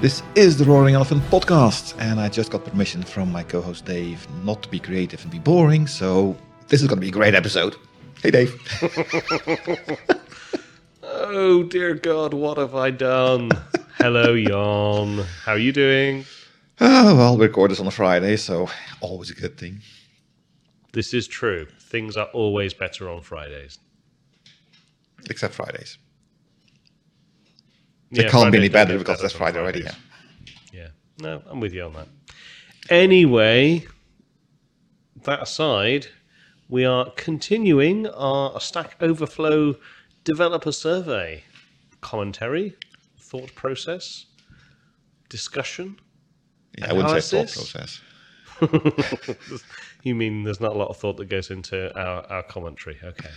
This is the Roaring Elephant podcast, and I just got permission from my co host Dave not to be creative and be boring, so this is going to be a great episode. Hey, Dave. oh, dear God, what have I done? Hello, Jan. How are you doing? Uh, well, we record this on a Friday, so always a good thing. This is true. Things are always better on Fridays. Except Fridays. It yeah, can't Friday be any better because that's Friday already. Yeah. yeah. No, I'm with you on that. Anyway, that aside, we are continuing our Stack Overflow developer survey commentary, thought process, discussion. Yeah. I wouldn't say thought process. you mean there's not a lot of thought that goes into our, our commentary? Okay.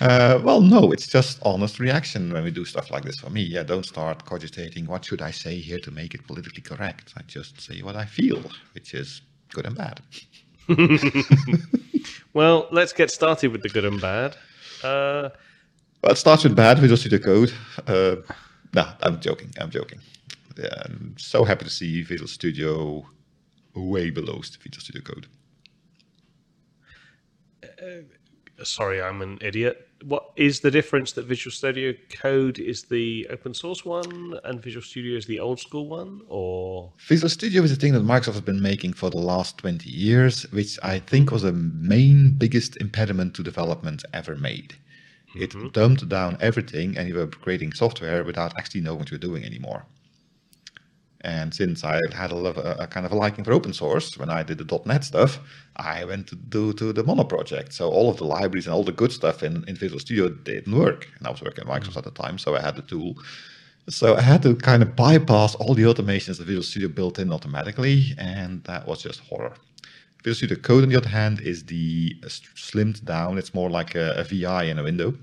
Uh, well, no, it's just honest reaction when we do stuff like this for me. Yeah, don't start cogitating what should I say here to make it politically correct. I just say what I feel, which is good and bad. well, let's get started with the good and bad. Uh, well, it starts with bad. We just Visual Studio Code. Uh, no, I'm joking. I'm joking. Yeah, I'm so happy to see Visual Studio way below Visual Studio Code. Uh, sorry, I'm an idiot. What is the difference that Visual Studio Code is the open source one and Visual Studio is the old school one, or Visual Studio is a thing that Microsoft has been making for the last 20 years, which I think was the main biggest impediment to development ever made. It mm-hmm. dumbed down everything, and you were creating software without actually knowing what you're doing anymore. And since I had a, a, a, kind of a liking for open source, when I did the .NET stuff, I went to do to the Mono project. So all of the libraries and all the good stuff in, in Visual Studio didn't work. And I was working at Microsoft at the time, so I had the tool. So I had to kind of bypass all the automations that Visual Studio built in automatically, and that was just horror. Visual Studio Code, on the other hand, is the uh, slimmed down. It's more like a, a VI in a window.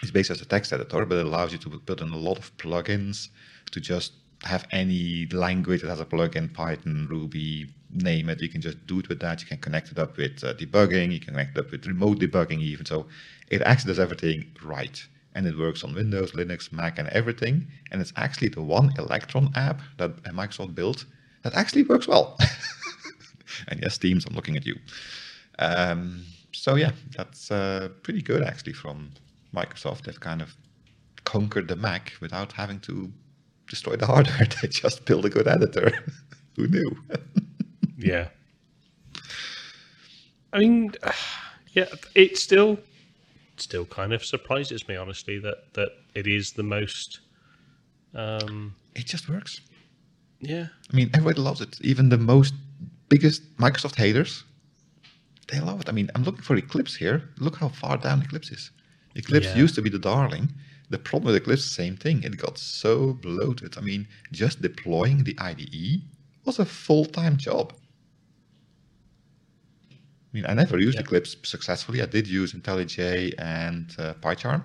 It's based as a text editor, but it allows you to build in a lot of plugins to just have any language that has a plugin, Python, Ruby, name it. You can just do it with that. You can connect it up with uh, debugging. You can connect it up with remote debugging even. So it actually does everything right. And it works on Windows, Linux, Mac, and everything. And it's actually the one Electron app that Microsoft built that actually works well. and yes, Teams, I'm looking at you. Um, so yeah, that's uh, pretty good actually from Microsoft. They've kind of conquered the Mac without having to destroy the hardware. They just build a good editor. Who knew? yeah. I mean, yeah, it still still kind of surprises me, honestly, that that it is the most. Um, it just works. Yeah. I mean, everybody loves it. Even the most biggest Microsoft haters, they love it. I mean, I'm looking for Eclipse here. Look how far down Eclipse is. Eclipse yeah. used to be the darling. The problem with Eclipse, same thing. It got so bloated. I mean, just deploying the IDE was a full-time job. I mean, I never used Eclipse successfully. I did use IntelliJ and uh, PyCharm.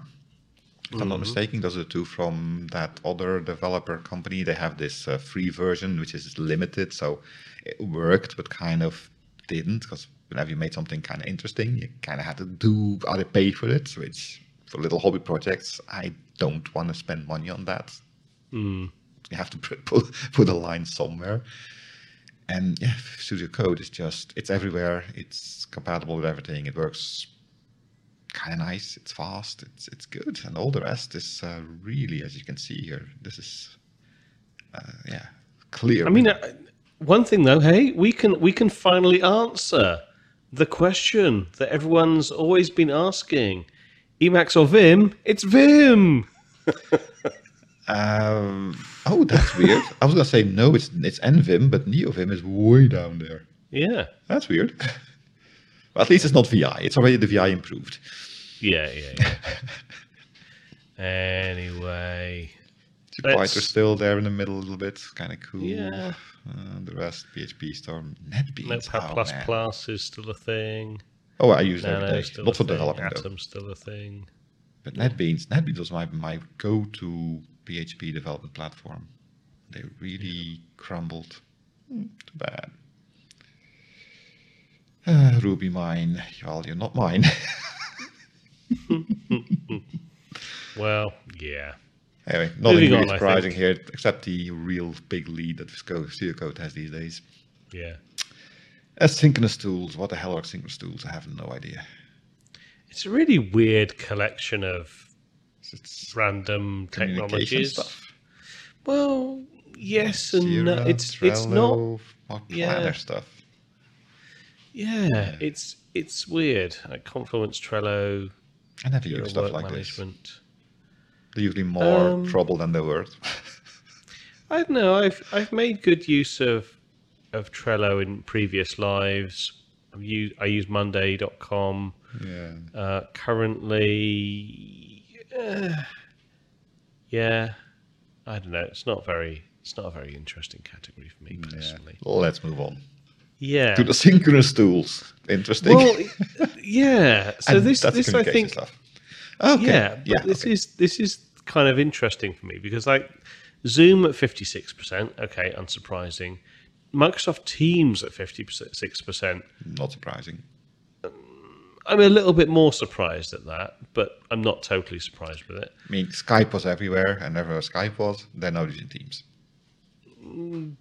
If. I'm not mm-hmm. mistaken, those are the two from that other developer company. They have this uh, free version, which is limited. So it worked, but kind of didn't because whenever you made something kind of interesting, you kind of had to do either pay for it, which for little hobby projects, I don't want to spend money on that. Mm. You have to put, put a line somewhere. And yeah, Studio Code is just, it's everywhere. It's compatible with everything. It works kind of nice. It's fast. It's it's good. And all the rest is uh, really, as you can see here, this is, uh, yeah, clear. I mean, uh, one thing though, hey, we can we can finally answer the question that everyone's always been asking Emacs or Vim, it's Vim. um, oh, that's weird. I was gonna say no, it's it's NVim, but NeoVim is way down there. Yeah, that's weird. well, at least it's not VI. It's already the VI improved. Yeah, yeah. yeah. anyway, Jupyter still there in the middle a little bit, kind of cool. Yeah. Uh, the rest, PHP Storm, NetBeans. Notepad oh, plus plus is still a thing. Oh, I use that every day. Not for developing. Atom's still a thing. But NetBeans, NetBeans was my, my go-to PHP development platform. They really crumbled. Hmm, too bad. Uh, RubyMine. Well, you're not mine. well, yeah. Anyway, nothing Moving really surprising think. here, except the real big lead that Visco- Code has these days. Yeah. Asynchronous tools. What the hell are asynchronous tools? I have no idea. It's a really weird collection of It's random technologies. stuff. Well, yes and no. It's it's not. Trello, more yeah. stuff. Yeah, it's it's weird. Like Confluence, Trello, I never use stuff like this. management. They're usually more Um, trouble than they're worth. I don't know. I've I've made good use of of Trello in previous lives. I've used, I use Monday.com. yeah. Uh, currently, uh, yeah, I don't know. It's not very. It's not a very interesting category for me yeah. personally. Let's move on Yeah. to the synchronous tools. Interesting. Well, yeah. So this this I think stuff. Okay. yeah, yeah. this okay. is this is kind of interesting for me because like Zoom at fifty six percent, okay, unsurprising. Microsoft Teams at fifty six percent. not surprising. Um, I'm a little bit more surprised at that, but I'm not totally surprised with it. I mean, Skype was everywhere, and everywhere Skype was, they're now using Teams. Mm,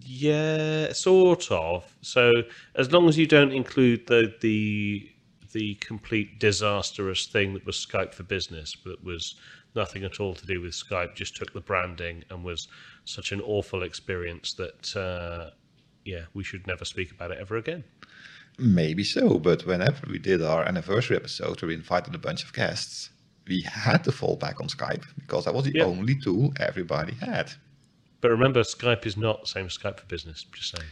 yeah, sort of. So as long as you don't include the the the complete disastrous thing that was Skype for Business, that was nothing at all to do with Skype, just took the branding and was such an awful experience that uh, yeah, we should never speak about it ever again. Maybe so, but whenever we did our anniversary episode where we invited a bunch of guests, we had to fall back on Skype because that was the Yeah. only tool everybody had. But remember, Skype is not the same as Skype for Business. Just saying.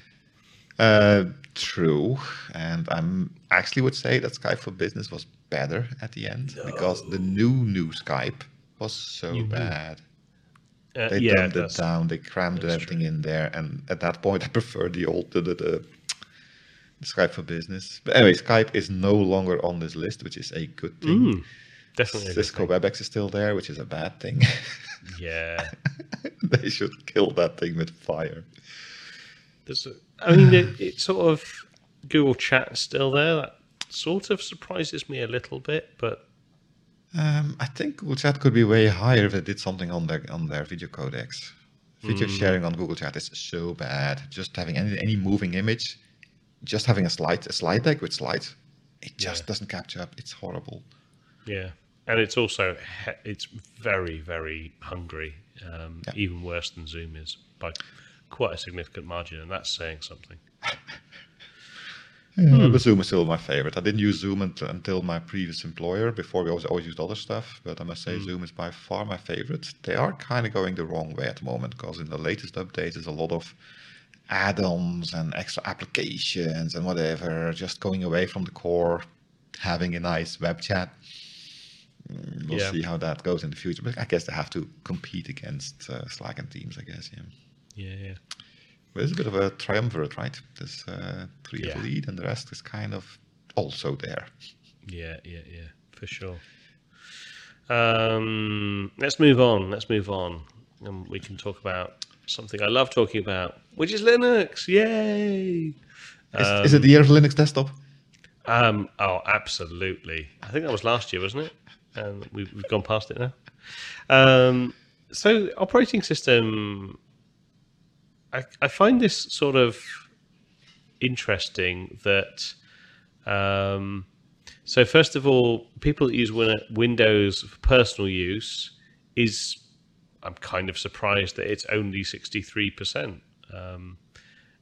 Uh, true, and I'm actually would say that Skype for Business was better at the end because the new new Skype was so bad. Uh, They yeah, dumbed it that's- down, they crammed that's everything in there, and at that point, I prefer the old the, the, the, Skype for Business. But anyway, Skype is no longer on this list, which is a good thing. Mm, definitely. Cisco WebEx is still there, which is a bad thing. Yeah. they should kill that thing with fire. There's a, I mean, it, it's sort of Google Chat is still there. That sort of surprises me a little bit, but Um, I think Google Chat could be way higher if they did something on their on their video codecs. Video Hmm. sharing on Google Chat is so bad. Just having any any moving image, just having a slide a slide deck with slides, it just Yeah. doesn't capture up. It's horrible. yeah, and it's also it's very very hungry, um, Yeah. even worse than Zoom is by quite a significant margin, and that's saying something. Yeah, but Zoom is still my favorite. I didn't use Zoom until, until my previous employer. Before we always always used other stuff, but I must say Zoom is by far my favorite. They are kind of going the wrong way at the moment because in the latest updates, there's a lot of add-ons and extra applications and whatever, just going away from the core, having a nice web chat. Mm, We'll Yeah. see how that goes in the future, but I guess they have to compete against uh, Slack and Teams. I guess, yeah. Yeah, yeah. It's a bit of a triumvirate, right? There's uh, three Yeah. lead, and the rest is kind of also there. Yeah, yeah, yeah, for sure. Um, let's move on. Let's move on, and we can talk about something I love talking about, which is Linux. Yay! Is, is it the year of Linux desktop? Um, oh, absolutely. I think that was last year, wasn't it? And we've, we've gone past it now. Um, so, operating system. I, I find this sort of interesting that. Um, so, first of all, people that use Win- Windows for personal use is. I'm kind of surprised that it's only 63%. Um,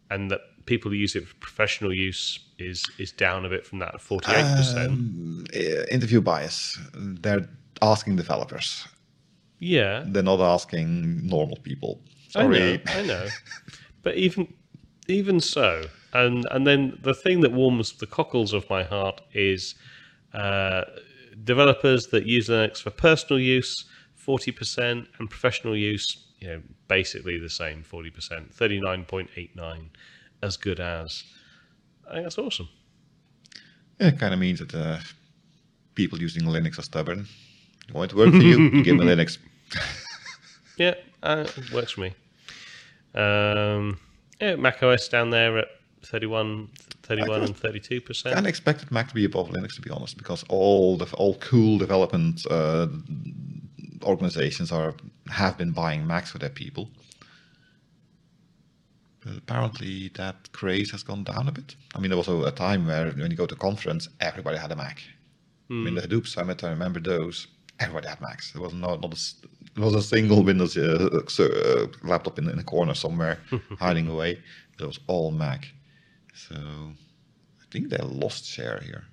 and that people who use it for professional use is is down a bit from that 48%. Um, uh, interview bias. They're asking developers. yeah. They're not asking normal people. I know, I know. But even even so, and and then the thing that warms the cockles of my heart is uh, developers that use Linux for personal use, forty percent, and professional use, you know, basically the same, forty percent, thirty nine point eight nine, as good as. I think that's awesome. It kind of means that uh, people using Linux are stubborn. You want it to work for you? you give me Linux. Yeah, uh, it works for me. Um, yeah, Mac OS down there at 31, 31 and 32 percent. I expected Mac to be above Linux, to be honest, because all the all cool development uh, organizations are have been buying Macs for their people. But apparently, that craze has gone down a bit. I mean, there was a time where when you go to conference, everybody had a Mac. I mean, the Hadoop Summit, I remember those. Everybody had Macs. There was not, not a, there was a single Windows uh, uh, laptop in, in a corner somewhere hiding away. It was all Mac. So I think they lost share here.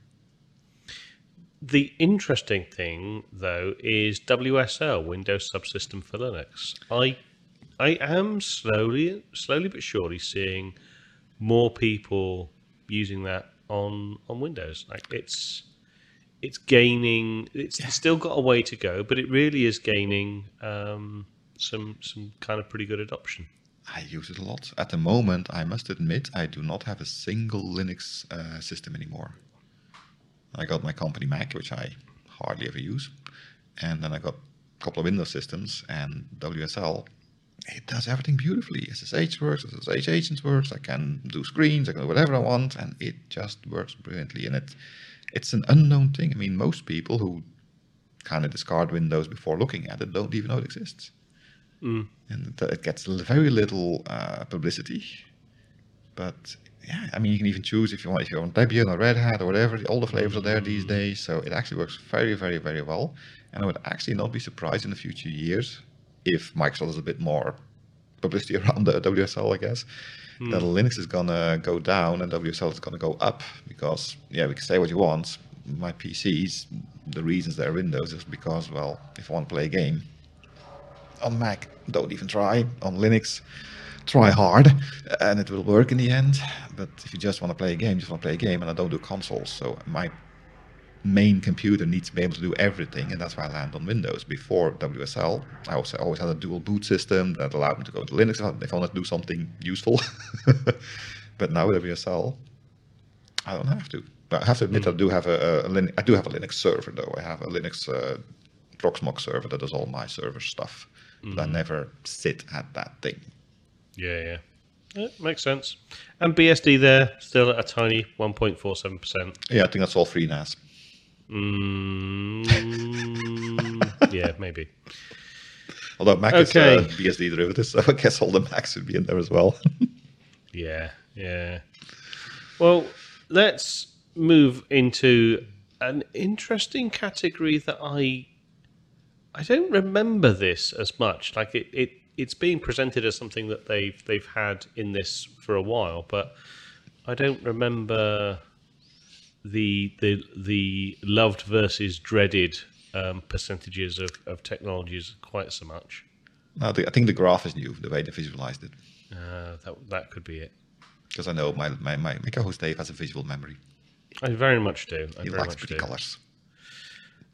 The interesting thing, though, is WSL Windows Subsystem for Linux. I I am slowly, slowly but surely seeing more people using that on on Windows. Like it's it's gaining. It's still got a way to go, but it really is gaining um, some some kind of pretty good adoption. I use it a lot. At the moment, I must admit, I do not have a single Linux uh, system anymore. I got my company Mac, which I hardly ever use, and then I got a couple of Windows systems and WSL. It does everything beautifully. SSH works, SSH agents works. I can do screens, I can do whatever I want, and it just works brilliantly. And it, it's an unknown thing. I mean, most people who kind of discard Windows before looking at it don't even know it exists and it, gets very little uh, publicity. But yeah, I mean, you can even choose if you want if you want Debian or Red Hat or whatever. All the flavors are there these days, so it actually works very, very, very well. And I would actually not be surprised in the future years if Microsoft has a bit more publicity around the WSL, I guess, Hmm. that Linux is gonna go down and WSL is gonna go up because yeah, we can say what you want. My PCs, the reasons they're Windows is because well, if I want to play a game, on Mac, don't even try. On Linux, try hard, and it will work in the end. But if you just want to play a game, just want to play a game, and I don't do consoles, so my main computer needs to be able to do everything, and that's why I land on Windows. Before WSL, I also always had a dual boot system that allowed me to go to Linux if I wanted to do something useful. but now with WSL, I don't have to. But I have to admit, I do have a, a Lin- I do have a Linux server though. I have a Linux uh, Proxmox server that does all my server stuff. But I never sit at that thing. Yeah, yeah. Yeah, makes sense. And BSD there, still at a tiny 1.47%. Yeah, I think that's all FreeNAS. Mm, yeah, maybe. Although Mac Okay. is uh, BSD derivatives, so I guess all the Macs would be in there as well. Yeah, yeah. Well, let's move into an interesting category that I I don't remember this as much. Like it, it it's being presented as something that they've they've had in this for a while, but I don't remember the the the loved versus dreaded um, percentages of, of technologies quite so much. no, I think the graph is new, the way they visualized it. Uh, that that could be it. Because I know my, my, my, my co-host Dave has a visual memory. I very much do. I He likes pretty do. colors.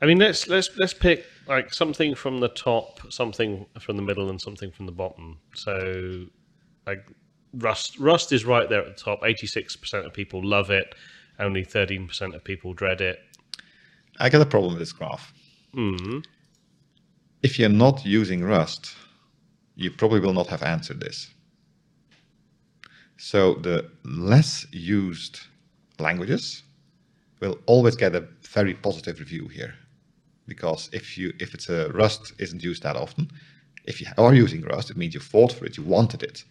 I mean, let's let's let's pick like something from the top, something from the middle, and something from the bottom. So, like Rust, Rust is right there at the top. Eighty-six percent of people love it. Only thirteen percent of people dread it. I got a problem with this graph. Mm. If you're not using Rust, you probably will not have answered this. So the less used languages will always get a very positive review here. Because if you if it's a Rust isn't used that often, if you are using Rust, it means you fought for it, you wanted it.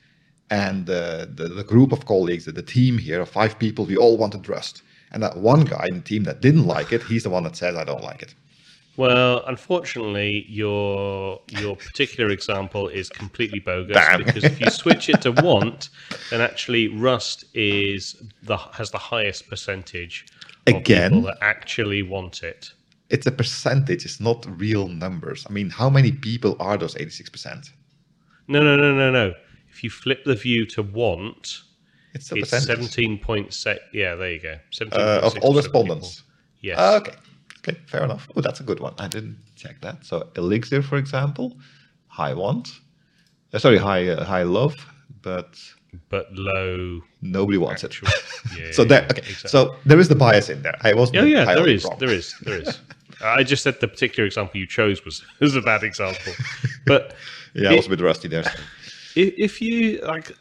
And uh, the, the group of colleagues, the, the team here of five people, we all wanted Rust. And that one guy in the team that didn't like it, he's the one that says, I don't like it. Well, unfortunately, your your particular example is completely bogus Damn. because if you switch it to want, then actually Rust is the has the highest percentage of Again? people that actually want it. It's a percentage, it's not real numbers. I mean, how many people are those 86%? No, no, no, no, no. If you flip the view to want, It's a it's seventeen point six. Yeah, there you go. uh, of all 17.6% respondents. Yes. Ah, okay. Okay, fair enough. Oh, that's a good one. I didn't check that. So Elixir, for example, high want. Uh, sorry, high uh, high love, but but low. nobody wants Actual- it. Yeah, so there, okay. exactly. So there is the bias in there. I wasn't. Oh yeah, there is, wrong. there is, there is. I just said the particular example you chose was was a bad example, but Yeah, I was a bit rusty there. so- if, if you like,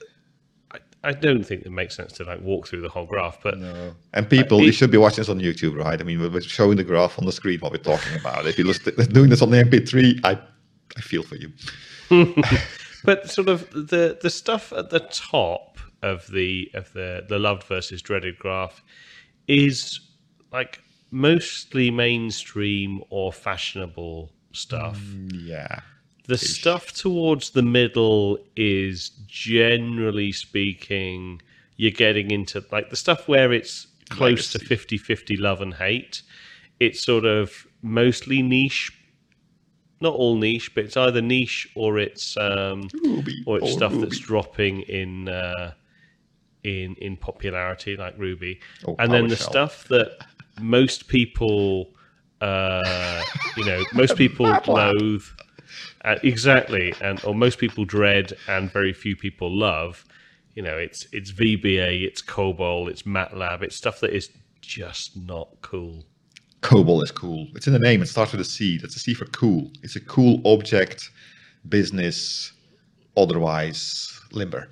I, I don't think it makes sense to like walk through the whole graph, but No. And people, you should be watching this on YouTube, right? I mean, we're showing the graph on the screen while we're talking about it. If you're doing this on the MP3, I, I feel for you. but sort of the the stuff at the top of the of the the loved versus dreaded graph is like mostly mainstream or fashionable stuff. Mm, yeah. The stuff towards the middle is generally speaking, you're getting into like the stuff where it's close to 50 50 love and hate. It's sort of mostly niche, not all niche, but it's either niche or it's um, Ruby, or it's or stuff Ruby. that's dropping in uh, in in popularity, like Ruby, Or and then the stuff that most people, uh, you know, most people loathe, uh, exactly, and or most people dread, and very few people love. You know, it's it's VBA, it's COBOL, it's MATLAB, it's stuff that is just not cool. COBOL is cool. It's in the name. It starts with a C. That's a C for cool. It's a cool object, business, otherwise limber.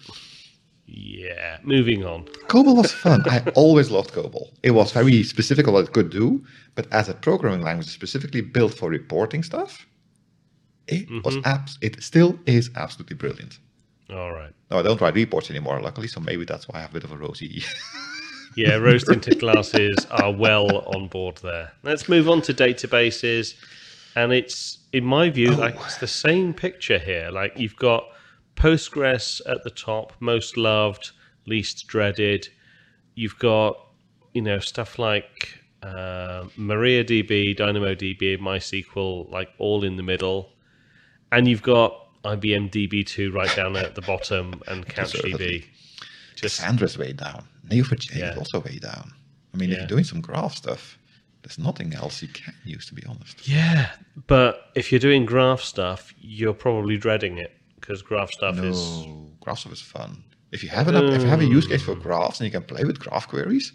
Yeah, moving on. COBOL was fun. I always loved COBOL. It was very specific on what it could do, but as a programming language specifically built for reporting stuff, it was abs- It still is absolutely brilliant. All right. No, I don't write reports anymore, luckily, so maybe that's why I have a bit of a rosy. Yeah, rose tinted glasses are well on board there. Let's move on to databases. And it's, in my view, like it's the same picture here. Like you've got Postgres at the top, most loved, least dreaded. You've got, you know, stuff like uh, MariaDB, DynamoDB, MySQL, like all in the middle. And you've got IBM DB2 right down there at the bottom and CouchDB. Just Cassandra's way down. Neo4j Yeah. is also way down. I mean, if you're doing some graph stuff, there's nothing else you can use, to be honest. Yeah, but if you're doing graph stuff, you're probably dreading it because graph stuff is No, graph stuff is fun. If you have an if you have a use case for mm. graphs and you can play with graph queries,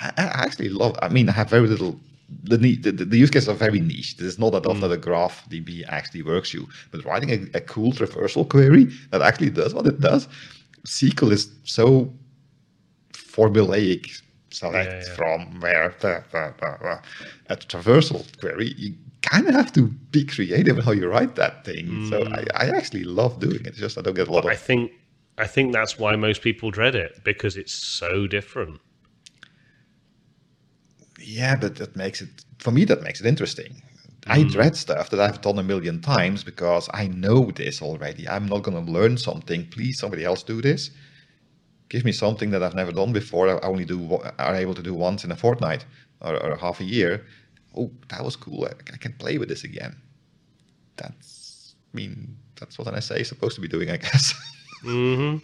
I, I actually love. I mean, I have very little. The, the, the use cases are very niche. This is not that hmm. often that a graph DB actually works you, but writing a, a cool traversal query that actually does what it does, SQL is so formulaic. Select Yeah, yeah. from where the, the, the- a traversal query. You kind of have to be creative how you write that thing. So hmm. I, I actually love doing it. It's just I don't get a lot I of think I think that's why most people dread it because it's so different. Yeah, but that makes it for me. That makes it interesting. I dread stuff that I've done a million times because I know this already. I'm not going to learn something. Please, somebody else do this. Give me something that I've never done before. I only do are able to do once in a fortnight or, or half a year. Oh, that was cool. I, I can play with this again. That's, I mean, that's what an SA is supposed to be doing, I guess. hmm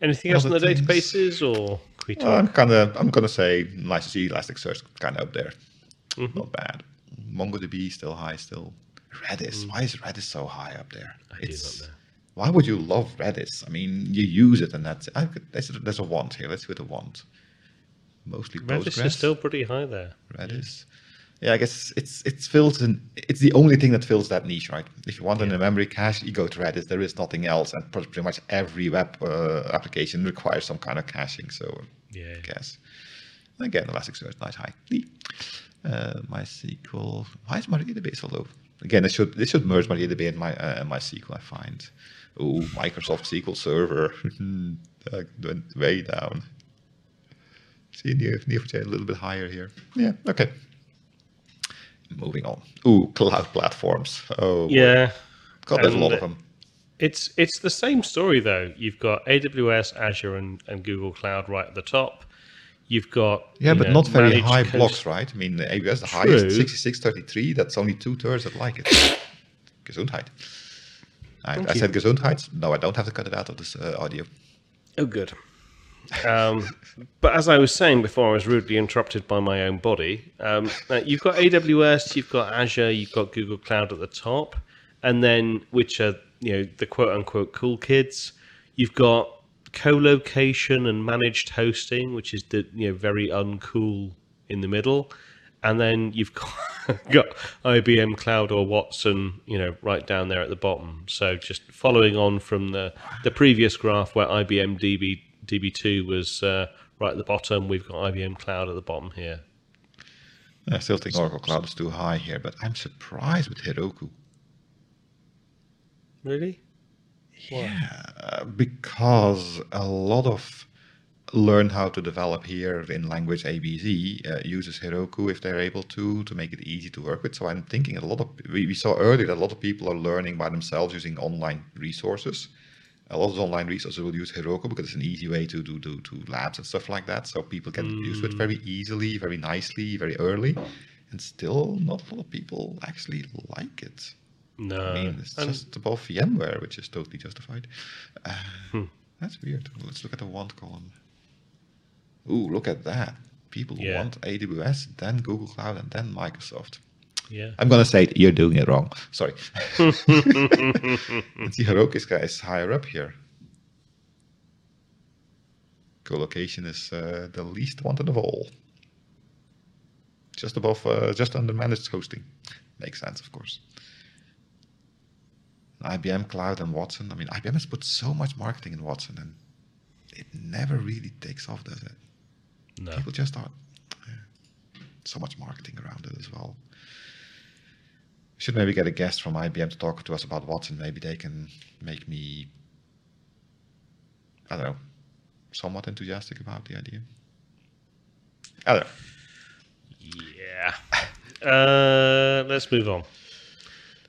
Anything else in the things? databases, or uh, talk? I'm kind of, I'm going to say nice to see Elasticsearch kind of up there. Mm-hmm. Not bad. MongoDB still high, still. Redis. Mm. Why is Redis so high up there? I do not know. Why would you love Redis? I mean, you use it and that's. I there's, a, there's a want here. Let's see with a want. Mostly Redis Postgres. is still pretty high there. Redis. Yeah, I guess it's it's fills in. It's the only thing that fills that niche, right? If you want in a memory cache, you go to Redis. There is nothing else, and pretty much every web uh, application requires some kind of caching. So Yeah. I guess. Again, Elasticsearch, nice high. Uh, MySQL. Why is MariaDB so low? Again, it should it should merge MariaDB and my uh, MySQL. I find. Oh, Microsoft SQL Server went way down. See Neo- Neo4j a little bit higher here. Yeah. Okay. Moving on. Ooh, cloud platforms. Oh. Yeah. God, there's a lot of them. It's it's the same story though. You've got AWS, Azure, and, and Google Cloud right at the top. You've got Yeah, you but know, not very high coast- blocks, right? I mean, the AWS, the True. highest, 6633, that's only two thirds that like it. Gesundheit. I, I said Gesundheit. No, I don't have to cut it out of this uh, audio. Oh, good. Um, but as I was saying before, I was rudely interrupted by my own body. Um, you've got AWS, you've got Azure, you've got Google Cloud at the top, and then which are you know the quote unquote cool kids. You've got co-location and managed hosting, which is the you know very uncool in the middle, and then you've got, got IBM Cloud or Watson, you know, right down there at the bottom. So just following on from the the previous graph where IBM DB DB2 was uh, right at the bottom, we've got IBM Cloud at the bottom here. I still think Oracle Cloud is too high here, but I'm surprised with Heroku. Really? Why? Yeah, because a lot of learn how to develop here in language ABZ uh, uses Heroku if they're able to to make it easy to work with. So I'm thinking a lot of we, we saw earlier that a lot of people are learning by themselves using online resources. A lot of online resources will use Heroku because it's an easy way to do to, to labs and stuff like that. So people get mm. used to it very easily, very nicely, very early, and still not a lot of people actually like it. No, I mean it's and just above VMware, which is totally justified. Uh, hmm. That's weird. Let's look at the want column. Ooh, look at that. People yeah. want AWS, then Google Cloud, and then Microsoft. Yeah. I'm going to say it, you're doing it wrong. Sorry. and see, Heroku's guy is higher up here. Co-location is uh, the least wanted of all. Just above, uh, just under managed hosting. Makes sense, of course. IBM Cloud and Watson. I mean, IBM has put so much marketing in Watson, and it never really takes off, does it? No. People just are yeah, so much marketing around it as well. We should maybe get a guest from IBM to talk to us about Watson. Maybe they can make me, I don't know, somewhat enthusiastic about the idea. I don't know. Yeah. Uh, let's move on.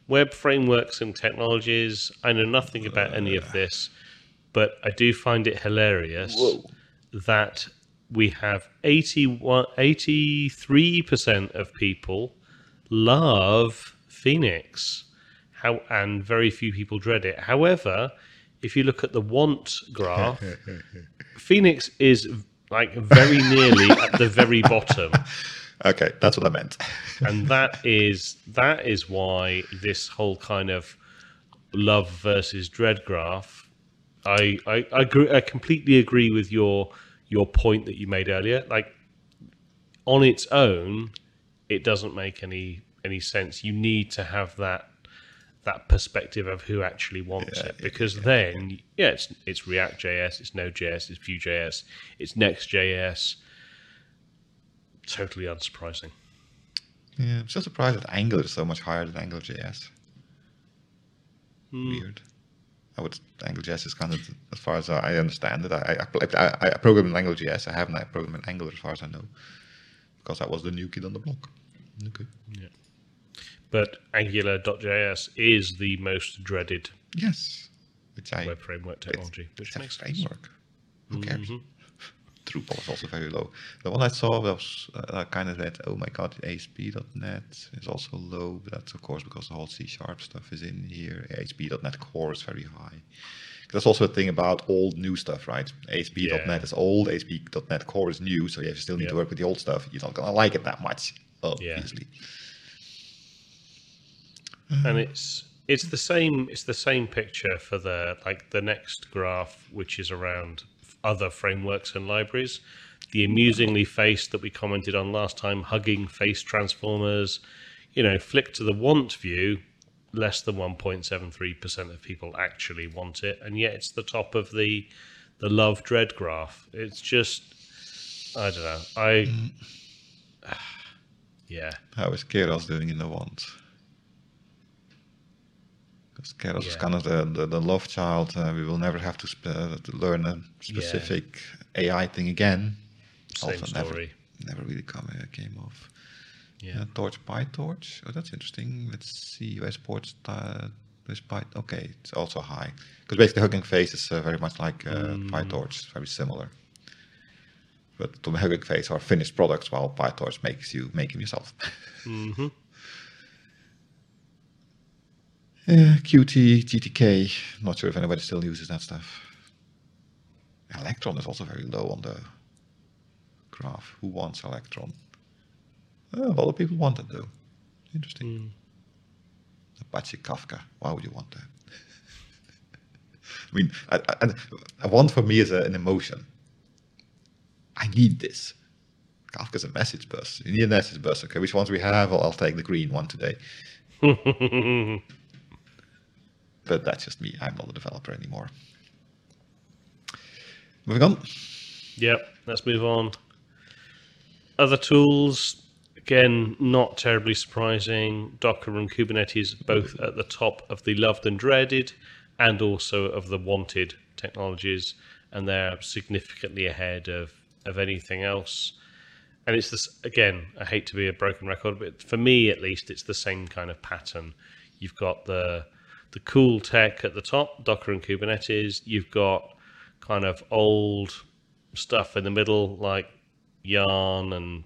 Web frameworks and technologies. I know nothing about uh, any of this, but I do find it hilarious whoa. that we have 81, 83% of people love Phoenix, how and very few people dread it. However, if you look at the want graph, Phoenix is like very nearly at the very bottom. Okay, that's what I meant. and that is that is why this whole kind of love versus dread graph. I I I, agree, I completely agree with your your point that you made earlier. Like on its own, it doesn't make any any sense. You need to have that that perspective of who actually wants yeah, it because yeah, then yeah. yeah, it's it's React JS, it's Node.js, it's Vue.js, it's Next.js. Totally unsurprising. Yeah, I'm still surprised that Angular is so much higher than AngularJS. Hmm. Weird. I would AngularJS is kind of as far as I understand it. I I, I, I program in Angular AngularJS. I haven't I program in Angular as far as I know, because that was the new kid on the block. Okay. Yeah. But Angular.js is the most dreaded. Yes. Which I, web framework technology, which makes framework. Sense. Who cares? Mm-hmm. Drupal is also very low. The one I saw was uh, kind of that, oh my god, ASP.NET is also low, but that's of course because the whole C Sharp stuff is in here. ASP.NET Core is very high. That's also a thing about old new stuff, right? ASP.NET yeah. is old, ASP.NET Core is new, so if you still need to work with the old stuff. You're not going to like it that much, obviously. Yeah. And mm. it's it's the same it's the same picture for the like the next graph, which is around other frameworks and libraries. The mm. amusingly face that we commented on last time, hugging face transformers, you know, flick to the want view, less than 1.73% of people actually want it, and yet it's the top of the the love dread graph. It's just, I don't know. I, mm. yeah. How is Keras doing in the want? Because yeah. is kind of the, the, the love child. Uh, we will never have to, sp- uh, to learn a specific yeah. AI thing again. Same also story. Never, never really come, uh, came off. Yeah. Uh, Torch PyTorch. Oh, that's interesting. Let's see. US ports. Uh, with Py. Okay, it's also high because basically Hugging Face is uh, very much like uh, mm. PyTorch, very similar. But the Hugging Face are finished products, while PyTorch makes you make them yourself. mm-hmm. Yeah, Qt, GTK. Not sure if anybody still uses that stuff. Electron is also very low on the graph. Who wants Electron? Uh, a lot of people want it though. Interesting. Mm. Apache Kafka. Why would you want that? I mean, I, I, I, want for me is a, an emotion. I need this. Kafka's a message bus. You need a message bus. Okay, which ones we have? Well, I'll take the green one today. but that's just me. I'm not a developer anymore. Moving on. Yep, let's move on. Other tools. again, not terribly surprising. Docker and Kubernetes both at the top of the loved and dreaded, and also of the wanted technologies, and they're significantly ahead of of anything else. And it's this again. I hate to be a broken record, but for me at least, it's the same kind of pattern. You've got the the cool tech at the top, Docker and Kubernetes. You've got kind of old stuff in the middle, like Yarn and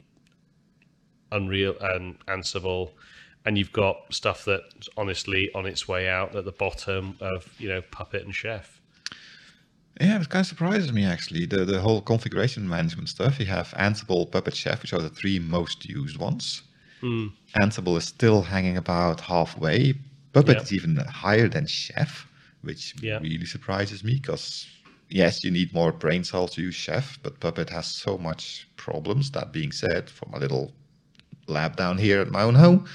Unreal and Ansible, and you've got stuff that's honestly on its way out at the bottom of you know Puppet and Chef. Yeah, it kind of surprises me actually. The the whole configuration management stuff. You have Ansible, Puppet, Chef, which are the three most used ones. Hmm. Ansible is still hanging about halfway. Puppet is even higher than Chef, which Yeah. really surprises me because yes, you need more brain cells to use Chef, but Puppet has so much problems. That being said, for my little lab down here at my own home,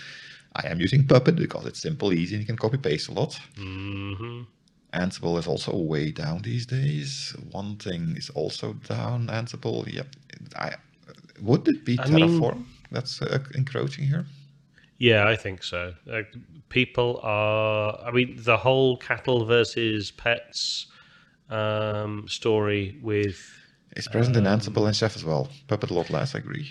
I am using Puppet because it's simple, easy, and you can copy paste a lot. hmm Ansible is also way down these days. One thing is also down. Ansible, yep. I would it be I mean- Terraform that's uh, encroaching here? Yeah, I think so. Like, people are. I mean, the whole cattle versus pets um, story with. It's present in Um, Ansible and Chef as well. Puppet a lot less, I agree.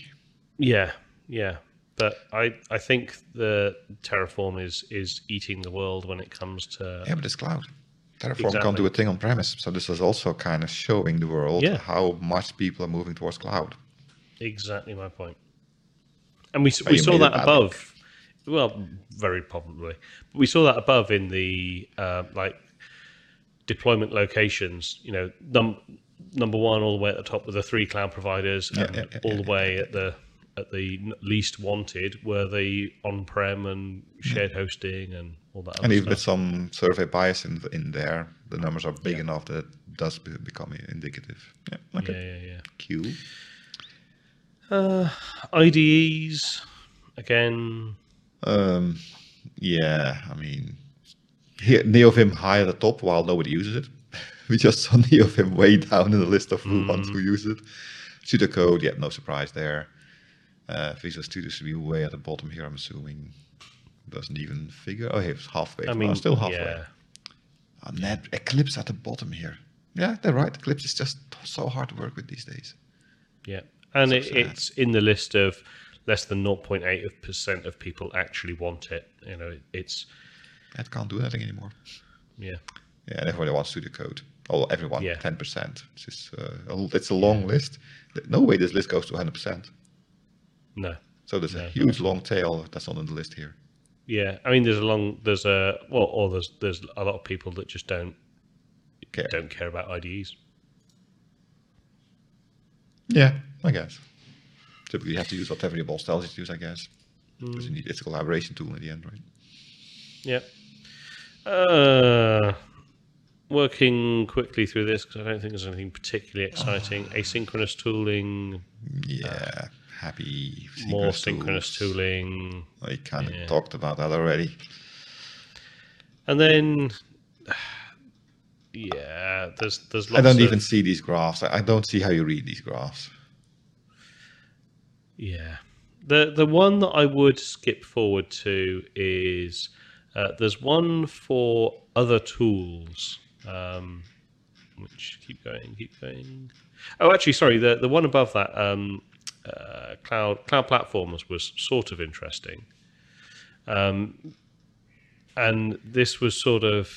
Yeah, yeah. But I, I think the Terraform is is eating the world when it comes to. Yeah, but it's cloud. Terraform can't do a thing on premise, so this is also kind of showing the world Yeah. how much people are moving towards cloud. Exactly my point. And we s- But we saw that above. Well, very probably. But we saw that above in the uh, like deployment locations. You know, num- number one all the way at the top were the three cloud providers, and yeah, yeah, all yeah, the way at the at the least wanted were the on-prem and shared hosting and all that. And even with some survey bias in, in there, the numbers are big enough that it does be, become indicative. Yeah, okay. yeah, yeah, yeah. Uh, IDEs again. Um, yeah, I mean, Neovim high at the top while nobody uses it. we just saw Neovim way down in the list of who ones who use it. Studio Code, yeah, no surprise there. Uh, Visual Studio should be way at the bottom here, I'm assuming. Doesn't even figure. Oh, hey, it's halfway. I Oh, mean, still halfway. Yeah, Oh, Net Eclipse at the bottom here. Yeah, they're right. Eclipse is just so hard to work with these days. yeah, and So it, it's in the list of less than 0.8 of percent of people actually want it. You know, it, it's It can't do anything anymore. yeah, Yeah, and everybody wants Studio Code. Oh, everyone, Yeah. 10%. It's, just, uh, a- it's a long list. No way this list goes to 100%. no, So there's No, a huge long tail that's not on the list here. yeah. I mean, there's a long, there's a well, or there's there's a lot of people that just don't Care. don't care about IDEs. Yeah, I guess. Typically, you have to use whatever your boss tells you to use, I guess. Because Mm. you need, it's a collaboration tool in the end, right? Yeah. Uh, working quickly through this because I don't think there's anything particularly exciting. Asynchronous tooling, Yeah, happy. more synchronous synchronous tools. tooling, I kind of Yeah. talked about that already. and then yeah, there's there's lots I don't of, even see these graphs. I don't see how you read these graphs. Yeah. The the one that I would skip forward to is uh, there's one for other tools. Um, which keep going, keep going. Oh, actually, sorry. The the one above that, um, uh, cloud cloud platforms, was sort of interesting. Um, and this was sort of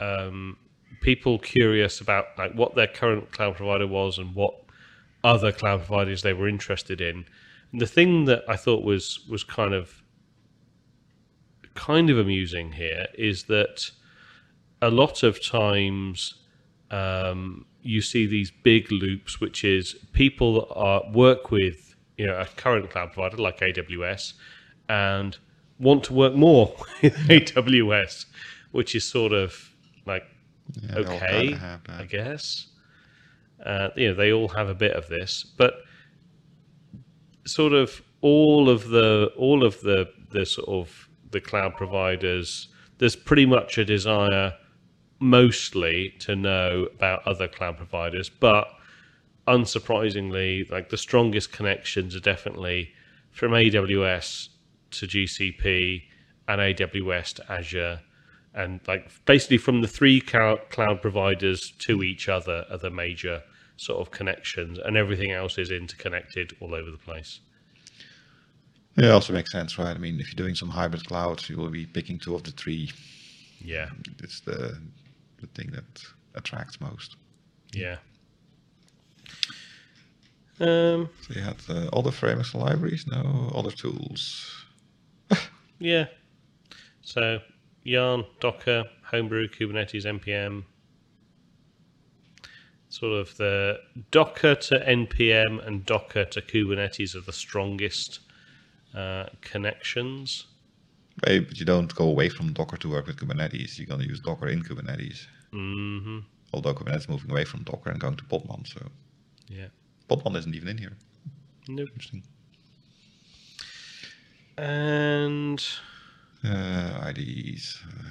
um, people curious about like what their current cloud provider was and what other cloud providers they were interested in. And the thing that I thought was was kind of kind of amusing here is that a lot of times um, you see these big loops, which is people that are, work with you know a current cloud provider like AWS and want to work more with AWS, which is sort of like Yeah, okay, kinda have that. I guess. Uh, you know, they all have a bit of this, but sort of all of the all of the the sort of the cloud providers, there's pretty much a desire mostly to know about other cloud providers, but unsurprisingly, like the strongest connections are definitely from AWS to GCP and AWS to Azure, and like basically from the three cloud providers to each other are the major sort of connections, and everything else is interconnected all over the place. Yeah, it also makes sense, right? I mean, if you're doing some hybrid clouds, you will be picking two of the three. Yeah, It's the the thing that attracts most. yeah. Um, So you had uh, other frameworks and libraries, no other tools. yeah. So Yarn, Docker, Homebrew, Kubernetes, npm. Sort of the Docker to npm and Docker to Kubernetes are the strongest uh, connections. But you don't go away from Docker to work with Kubernetes. You're going to use Docker in Kubernetes. hmm Although Kubernetes is moving away from Docker and going to Podman, so Yeah. Podman isn't even in here. Nope. Interesting. And Uh, IDEs. Uh,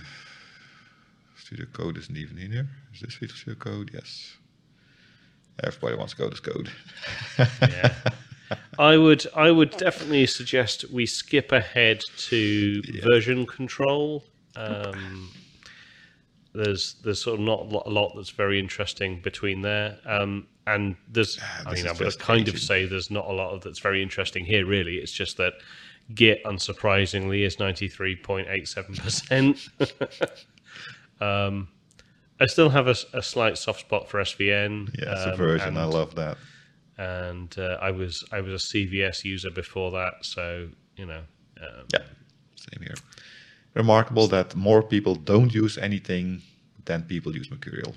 Studio Code isn't even in here. Is this Visual Studio Code? Yes. Everybody wants to go to code. yeah. I would I would definitely suggest we skip ahead to version control. Um, there's there's sort of not a lot, that's very interesting between there, um, and there's I mean I would kind of say there's not a lot of that's very interesting here. Really, it's just that Git, unsurprisingly, is ninety three point eight seven percent. Um, I still have a slight soft spot for SVN. Yeah, um, Subversion. I and- love that. and uh, I was I was a CVS user before that, so you know, um, Yeah, same here. Remarkable that more people don't use anything than people use Mercurial.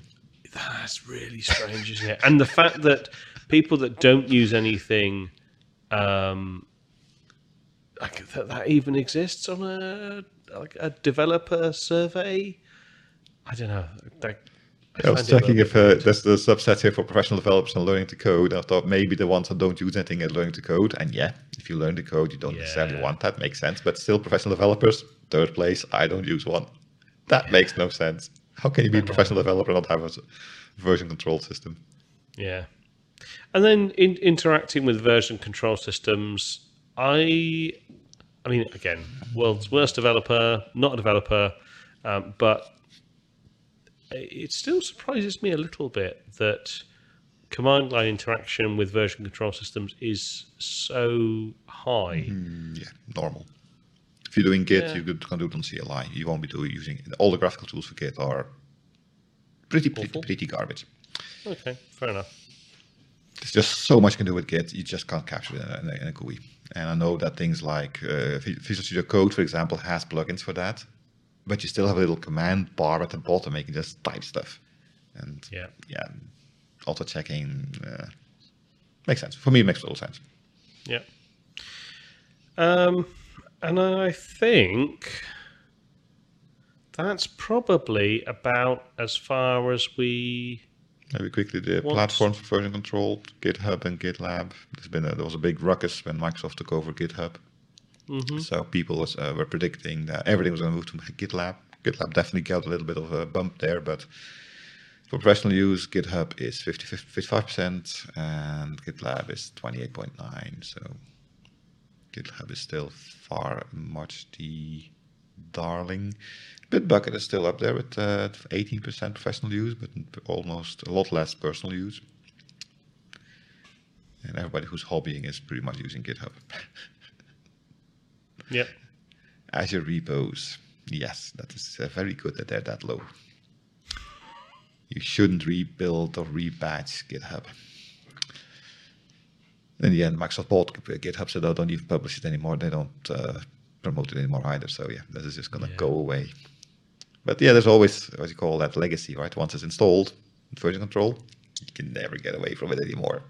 that's really strange, isn't it? And the fact that people that don't use anything, um, like that, that even exists on a like a developer survey. I don't know. Like, I was a checking if uh, there's the subset here for professional developers and learning to code. I thought maybe the ones that don't use anything are learning to code. And yeah, if you learn to code, you don't necessarily want that. Makes sense. But still, professional developers, third place, I don't use one. That makes no sense. How can you be a professional developer and not have a version control system? Yeah. And then in, interacting with version control systems, I, I mean, again, world's worst developer, not a developer, um, but it still surprises me a little bit that command line interaction with version control systems is so high. Mm, yeah, normal. If you're doing Git, Yeah. you can do it on CLI. You won't be doing using all the graphical tools for Git are pretty pretty, Awful. pretty garbage. Okay, fair enough. There's just so much you can do with Git. You just can't capture it in a, in a, GUI. And I know that things like uh, Visual Studio Code, for example, has plugins for that, but you still have a little command bar at the bottom you can just type stuff. And Yeah. yeah, auto checking uh, makes sense. For me, it makes total sense. Yeah. Um, and I think that's probably about as far as we. Maybe quickly the What- platforms for version control, GitHub and GitLab. There's been a, there was a big ruckus when Microsoft took over GitHub. Mhm. So people was, uh, were predicting that everything was going to move to GitLab. GitLab definitely got a little bit of a bump there, but for professional use, GitHub is 50, 55% and GitLab is 28.9. So GitHub is still far much the darling. Bitbucket is still up there with uh, 18% professional use, but almost a lot less personal use. And everybody who's hobbying is pretty much using GitHub. Yep. Azure repos. Yes, that is uh, very good that they're that low. You shouldn't rebuild or rebadge GitHub. In the end, Microsoft bought GitHub, so they don't even publish it anymore. They don't uh, promote it anymore either. So yeah, this is just gonna Yeah. go away. But yeah, there's always what you call that legacy, right? Once it's installed, version control, you can never get away from it anymore.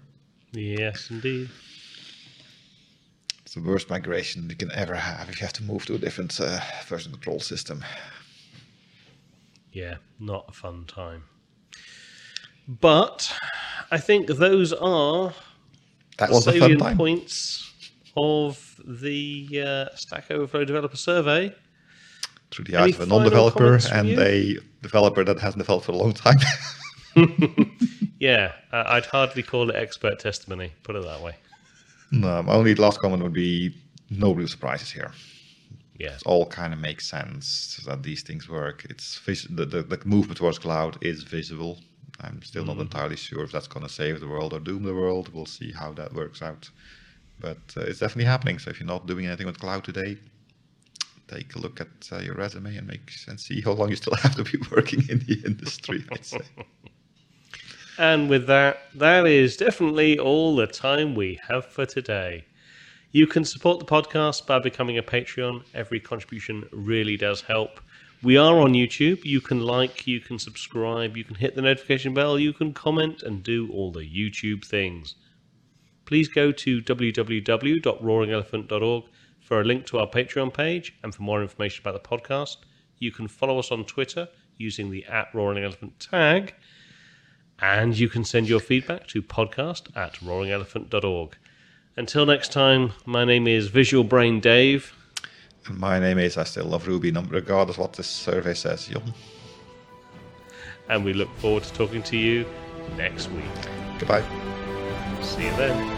Yes, indeed. It's the worst migration you can ever have if you have to move to a different uh, version control system. Yeah, not a fun time. But I think those are That was a fun time. points of the uh, Stack Overflow Developer Survey. through the eyes of a non-developer and a developer that hasn't developed for a long time. Yeah, uh, I'd hardly call it expert testimony. Put it that way. No, my only last comment would be no real surprises here. Yeah. It all kind of makes sense that these things work. It's vis- the, the, the movement towards cloud is visible. I'm still not entirely sure if that's going to save the world or doom the world. We'll see how that works out. But uh, it's definitely happening. So if you're not doing anything with cloud today, take a look at uh, your resume and make and see how long you still have to be working in the industry. I'd say. And with that, that is definitely all the time we have for today. You can support the podcast by becoming a Patreon. Every contribution really does help. We are on YouTube. You can like, you can subscribe, you can hit the notification bell, you can comment, and do all the YouTube things. Please go to www.roaringelephant.org for a link to our Patreon page and for more information about the podcast. You can follow us on Twitter using the at Roaring Elephant tag. And you can send your feedback to podcast at roaringelephant.org. Until next time, my name is Visual Brain Dave. And my name is I still love Ruby, regardless what this survey says. And we look forward to talking to you next week. Goodbye. See you then.